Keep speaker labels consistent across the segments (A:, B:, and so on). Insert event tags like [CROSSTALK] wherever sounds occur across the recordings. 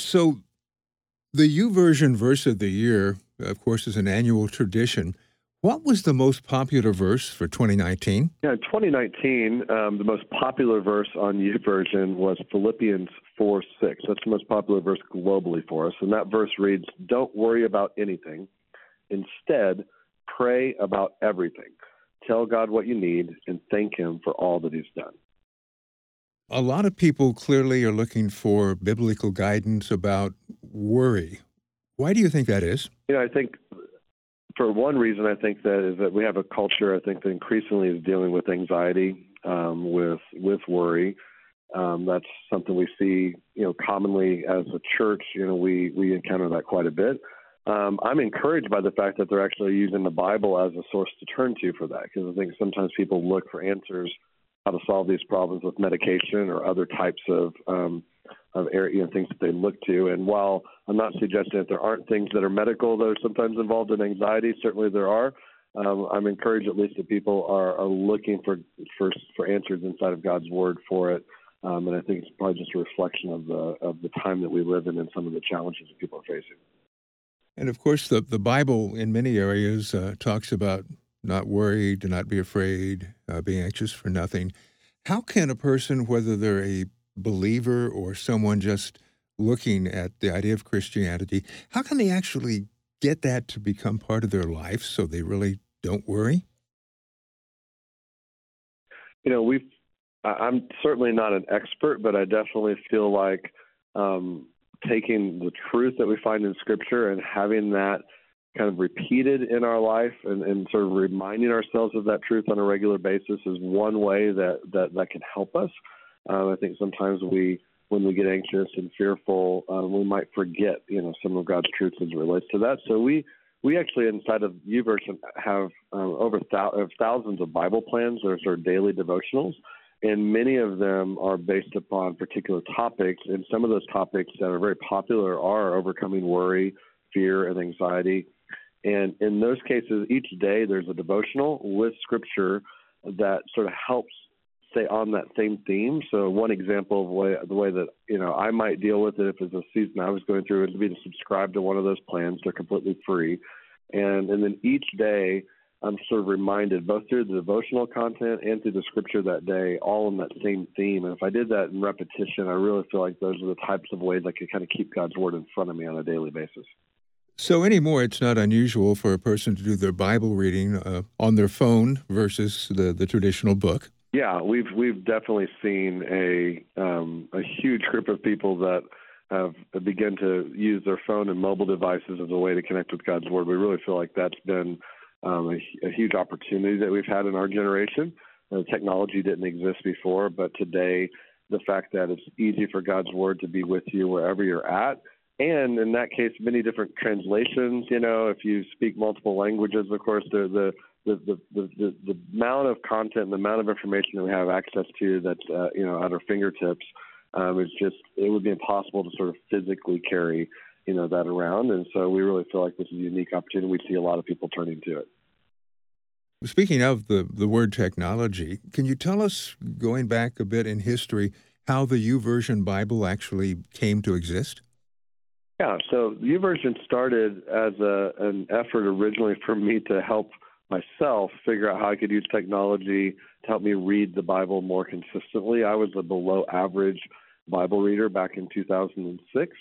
A: So, the YouVersion verse of the year, of course, is an annual tradition. What was the most popular verse for 2019?
B: Yeah, in 2019, um, the most popular verse on YouVersion was Philippians 4 6. That's the most popular verse globally for us. And that verse reads, Don't worry about anything. Instead, pray about everything. Tell God what you need and thank Him for all that He's done.
A: A lot of people clearly are looking for biblical guidance about worry. Why do you think that is?
B: You know, I think for one reason, I think that is that we have a culture. I think that increasingly is dealing with anxiety, um, with with worry. Um, that's something we see, you know, commonly as a church. You know, we we encounter that quite a bit. Um, I'm encouraged by the fact that they're actually using the Bible as a source to turn to for that, because I think sometimes people look for answers how to solve these problems with medication or other types of um, of area, you know, things that they look to. And while I'm not suggesting that there aren't things that are medical that are sometimes involved in anxiety, certainly there are. Um, I'm encouraged at least that people are, are looking for, for for answers inside of God's Word for it. Um, and I think it's probably just a reflection of the of the time that we live in and some of the challenges that people are facing.
A: And of course, the the Bible in many areas uh, talks about not worry, do not be afraid, uh, be anxious for nothing. How can a person, whether they're a believer or someone just looking at the idea of Christianity, how can they actually get that to become part of their life so they really don't worry?
B: You know, we've, I'm certainly not an expert, but I definitely feel like um, taking the truth that we find in Scripture and having that kind of repeated in our life and, and sort of reminding ourselves of that truth on a regular basis is one way that, that, that can help us. Um, I think sometimes we, when we get anxious and fearful, um, we might forget, you know, some of God's truths as it relates to that. So we, we actually inside of YouVersion have um, over thou- thousands of Bible plans. There's our daily devotionals, and many of them are based upon particular topics. And some of those topics that are very popular are overcoming worry, fear, and anxiety. And in those cases, each day there's a devotional with scripture that sort of helps stay on that same theme. So one example of way, the way that you know I might deal with it if it's a season I was going through it would be to subscribe to one of those plans. They're completely free, and and then each day I'm sort of reminded both through the devotional content and through the scripture that day, all in that same theme. And if I did that in repetition, I really feel like those are the types of ways I could kind of keep God's word in front of me on a daily basis.
A: So anymore, it's not unusual for a person to do their Bible reading uh, on their phone versus the, the traditional book.
B: Yeah, we've we've definitely seen a um, a huge group of people that have begun to use their phone and mobile devices as a way to connect with God's Word. We really feel like that's been um, a, a, huge opportunity that we've had in our generation. Uh, technology didn't exist before, but today the fact that it's easy for God's Word to be with you wherever you're at and in that case, many different translations. You know, if you speak multiple languages, of course, the the the the, the, the amount of content, the amount of information that we have access to that's uh, you know at our fingertips um, is just it would be impossible to sort of physically carry you know that around, and so we really feel like this is a unique opportunity. We see a lot of people turning to it.
A: Speaking of the the word technology, can you tell us, going back a bit in history, how the YouVersion Bible actually came to exist?
B: Yeah, so YouVersion started as a, an effort originally for me to help myself figure out how I could use technology to help me read the Bible more consistently. I was a below average Bible reader back in 2006,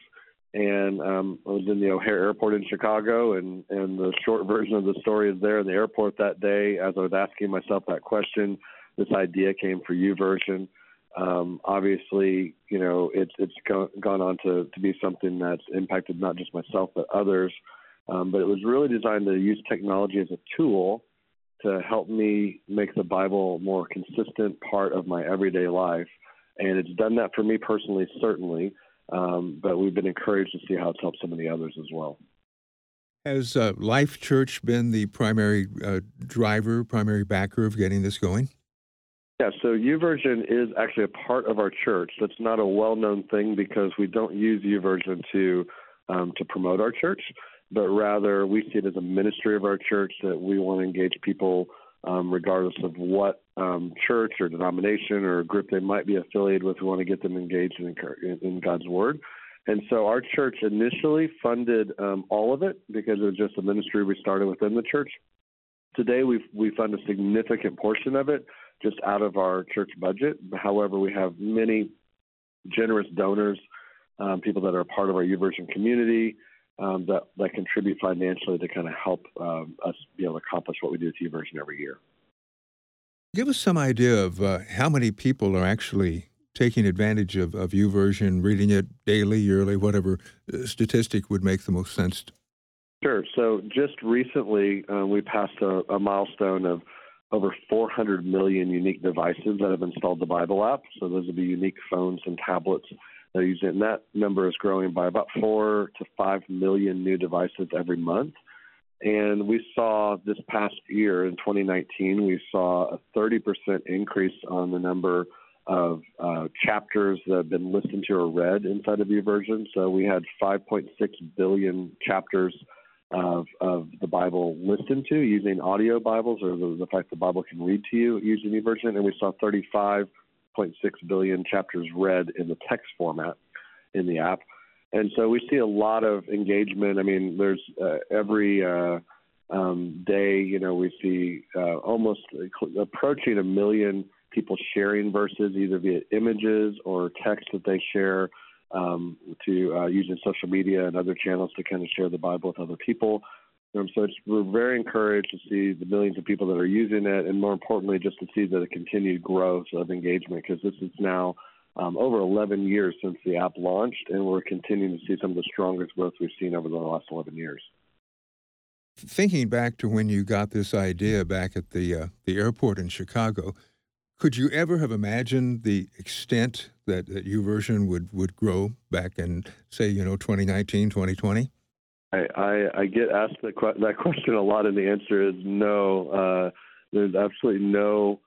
B: and um, I was in the O'Hare Airport in Chicago, and, and the short version of the story is there in the airport that day. As I was asking myself that question, this idea came for YouVersion. Um, obviously, you know, it's it's go- gone on to, to be something that's impacted not just myself but others. Um, but it was really designed to use technology as a tool to help me make the Bible more consistent part of my everyday life. And it's done that for me personally, certainly. Um, but we've been encouraged to see how it's helped some of the others as well.
A: Has uh, Life Church been the primary uh, driver, primary backer of getting this going?
B: Yeah, so YouVersion is actually a part of our church. That's not a well-known thing because we don't use YouVersion to um, to promote our church, but rather we see it as a ministry of our church that we want to engage people um, regardless of what um, church or denomination or group they might be affiliated with. We want to get them engaged in, in, in God's Word. And so our church initially funded um, all of it because it was just a ministry we started within the church. Today we we fund a significant portion of it just out of our church budget. However, we have many generous donors, um, people that are part of our YouVersion community um, that that contribute financially to kind of help um, us be able to accomplish what we do with YouVersion every year.
A: Give us some idea of uh, how many people are actually taking advantage of, of YouVersion, reading it daily, yearly, whatever uh, statistic would make the most sense.
B: Sure. So just recently, uh, we passed a, a, milestone of over 400 million unique devices that have installed the Bible app. So those would be unique phones and tablets that use it. And that number is growing by about four to five million new devices every month. And we saw this past year in 2019, we saw a 30% increase on the number of uh, chapters that have been listened to or read inside of YouVersion. So we had 5.6 billion chapters of, of the Bible listened to using audio Bibles or the, the fact the Bible can read to you using the version. And we saw 35.6 billion chapters read in the text format in the app. And so we see a lot of engagement. I mean, there's uh, every uh, um, day, you know, we see uh, almost approaching a million people sharing verses either via images or text that they share um, to uh, using social media and other channels to kind of share the Bible with other people. Um, so we're very encouraged to see the millions of people that are using it, and more importantly, just to see the continued growth of engagement because this is now um, over 11 years since the app launched, and we're continuing to see some of the strongest growth we've seen over the last 11 years.
A: Thinking back to when you got this idea back at the uh, the airport in Chicago, could you ever have imagined the extent that, that would, would grow back in, say, you know, 2019, 2020?
B: I, I, I get asked that, that question a lot, and the answer is no. Uh, there's absolutely no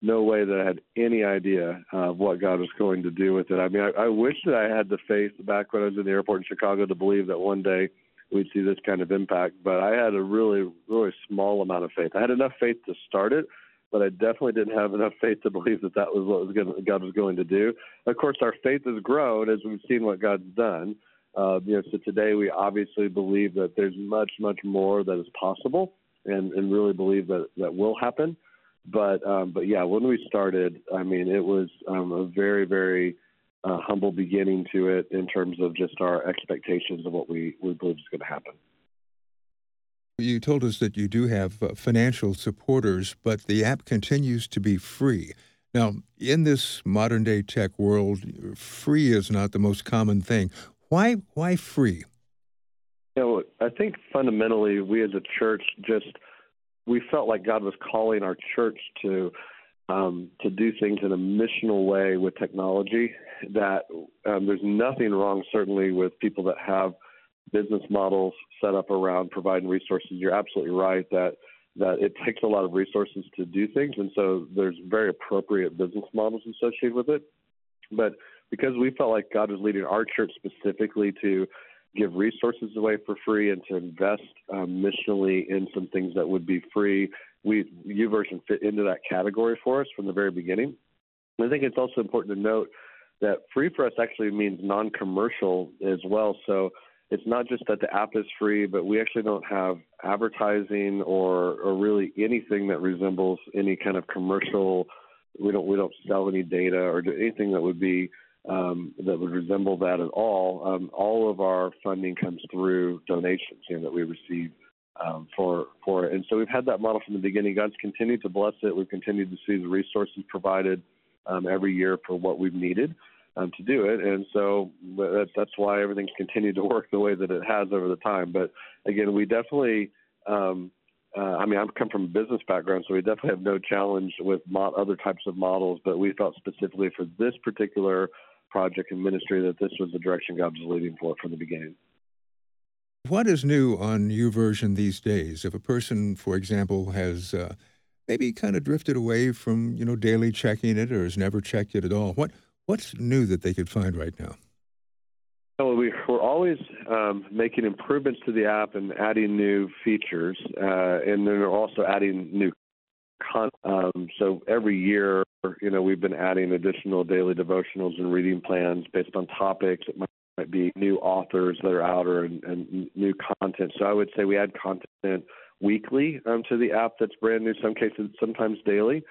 B: no way that I had any idea of what God was going to do with it. I mean, I, I wish that I had the faith back when I was in the airport in Chicago to believe that one day we'd see this kind of impact, but I had a really, really small amount of faith. I had enough faith to start it, but I definitely didn't have enough faith to believe that that was what was going to, God was going to do. Of course, our faith has grown as we've seen what God's done. Uh, you know, so today we obviously believe that there's much, much more that is possible, and, and really believe that that will happen. But um, but yeah, when we started, I mean, it was um, a very, very uh, humble beginning to it in terms of just our expectations of what we, we believe is going to happen.
A: You told us that you do have uh, financial supporters, but the app continues to be free. Now, in this modern day tech world, free is not the most common thing. Why why free?
B: You know, I think fundamentally we as a church just we felt like God was calling our church to um, to do things in a missional way with technology. That um, there's nothing wrong, certainly, with people that have business models set up around providing resources. You're absolutely right that that it takes a lot of resources to do things, and so there's very appropriate business models associated with it. But because we felt like God was leading our church specifically to give resources away for free and to invest um, missionally in some things that would be free, we YouVersion fit into that category for us from the very beginning. And I think it's also important to note that free for us actually means non-commercial as well. So it's not just that the app is free, but we actually don't have advertising or or really anything that resembles any kind of commercial. We don't we don't sell any data or do anything that would be um, that would resemble that at all. Um, all of our funding comes through donations you know, that we receive um, for for it, and so we've had that model from the beginning. God's continued to bless it. We've continued to see the resources provided um, every year for what we've needed um, to do it. And so that's, that's why everything's continued to [LAUGHS] work the way that it has over the time. But again, we definitely, um, uh, I mean, I've come from a business background, so we definitely have no challenge with mo- other types of models. But we felt specifically for this particular project and ministry that this was the direction God was leading for from the beginning.
A: What is new on YouVersion these days? If a person, for example, has uh, maybe kind of drifted away from you know daily checking it or has never checked it at all, what What's new that they could find right now?
B: Well, we, are always um, making improvements to the app and adding new features, uh, and then we're also adding new content. Um, so every year, you know, we've been adding additional daily devotionals and reading plans based on topics. It might might be new authors that are out or and, and new content. So I would say we add content weekly um, to the app that's brand new. Some cases, sometimes daily.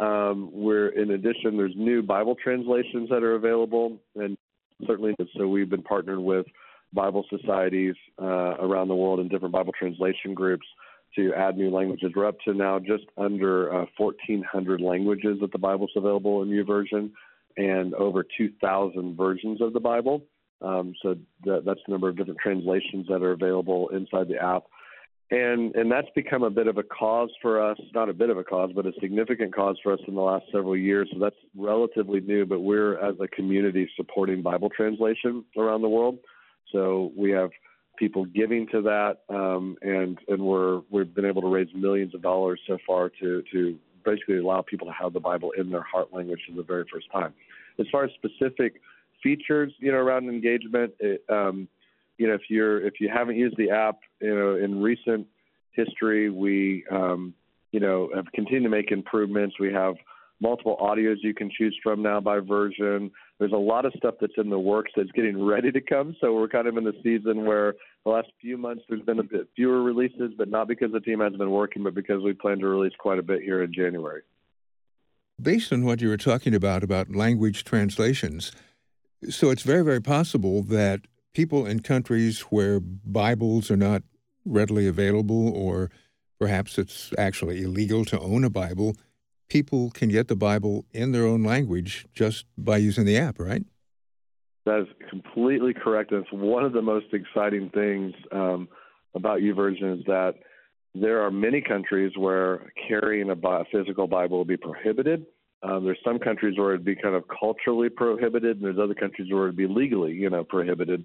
B: Um, where in addition, there's new Bible translations that are available, and certainly so we've been partnered with Bible societies uh, around the world and different Bible translation groups to add new languages. We're up to now just under uh, 1,400 languages that the Bible's available in version, and over 2,000 versions of the Bible. Um, so that, that's the number of different translations that are available inside the app. And and that's become a bit of a cause for us, not a bit of a cause, but a significant cause for us in the last several years. So that's relatively new, but we're as a community supporting Bible translation around the world. So we have people giving to that, um, and and we're we've been able to raise millions of dollars so far to to basically allow people to have the Bible in their heart language for the very first time. As far as specific features, you know, around engagement, it, um, you know, if you're if you haven't used the app, you know, in recent history, we um, you know have continued to make improvements. We have multiple audios you can choose from now by version. There's a lot of stuff that's in the works that's getting ready to come. So we're kind of in the season where the last few months there's been a bit fewer releases, but not because the team hasn't been working, but because we plan to release quite a bit here in January.
A: Based on what you were talking about about language translations, so it's very very possible that people in countries where Bibles are not readily available, or perhaps it's actually illegal to own a Bible, people can get the Bible in their own language just by using the app, right?
B: That is completely correct. And it's one of the most exciting things um, about YouVersion is that there are many countries where carrying a physical Bible will be prohibited. Um, there's some countries where it'd be kind of culturally prohibited, and there's other countries where it'd be legally, you know, prohibited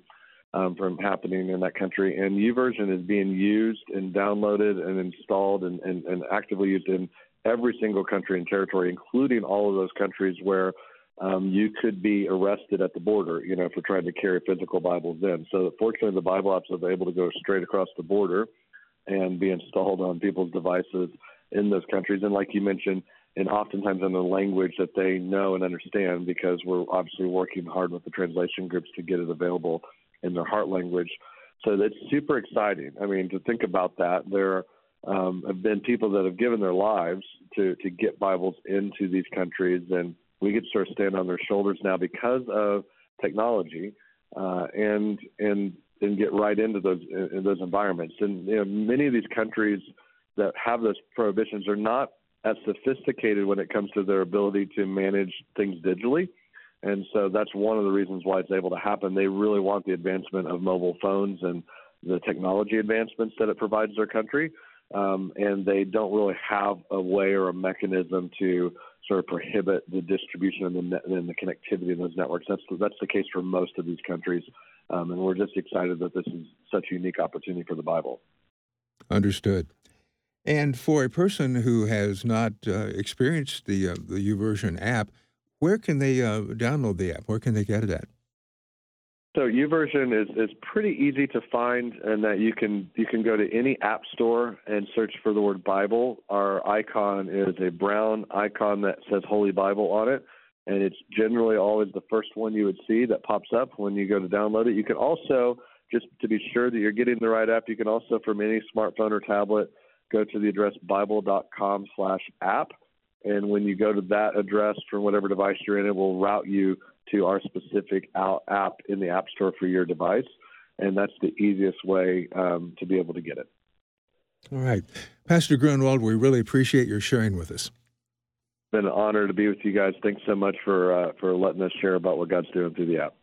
B: um, from happening in that country. And YouVersion is being used and downloaded and installed and, and, and actively used in every single country and territory, including all of those countries where um, you could be arrested at the border, you know, for trying to carry physical Bibles in. So fortunately, the Bible apps are able to go straight across the border and be installed on people's devices in those countries. And like you mentioned, and oftentimes in a language that they know and understand because we're obviously working hard with the translation groups to get it available in their heart language. So that's super exciting. I mean, to think about that, there um, have been people that have given their lives to to get Bibles into these countries, and we get to sort of stand on their shoulders now because of technology, uh, and and and get right into those in those environments. And you know, many of these countries that have those prohibitions are not as sophisticated when it comes to their ability to manage things digitally. And so that's one of the reasons why it's able to happen. They really want the advancement of mobile phones and the technology advancements that it provides their country. Um, and they don't really have a way or a mechanism to sort of prohibit the distribution and the, net, and the connectivity of those networks. That's the, that's the case for most of these countries, um, and we're just excited that this is such a unique opportunity for the Bible.
A: Understood. And for a person who has not uh, experienced the uh, the YouVersion app, where can they uh, download the app? Where can they get it at?
B: So YouVersion is is pretty easy to find, and that you can you can go to any app store and search for the word Bible. Our icon is a brown icon that says Holy Bible on it, and it's generally always the first one you would see that pops up when you go to download it. You can also just to be sure that you're getting the right app, you can also from any smartphone or tablet go to the address bible.com slash app. and when you go to that address from whatever device you're in, it will route you to our specific app in the App Store for your device. And that's the easiest way um, to be able to get it.
A: All right. Pastor Gruenewald, we really appreciate your sharing with us.
B: It's been an honor to be with you guys. Thanks so much for, uh, for letting us share about what God's doing through the app.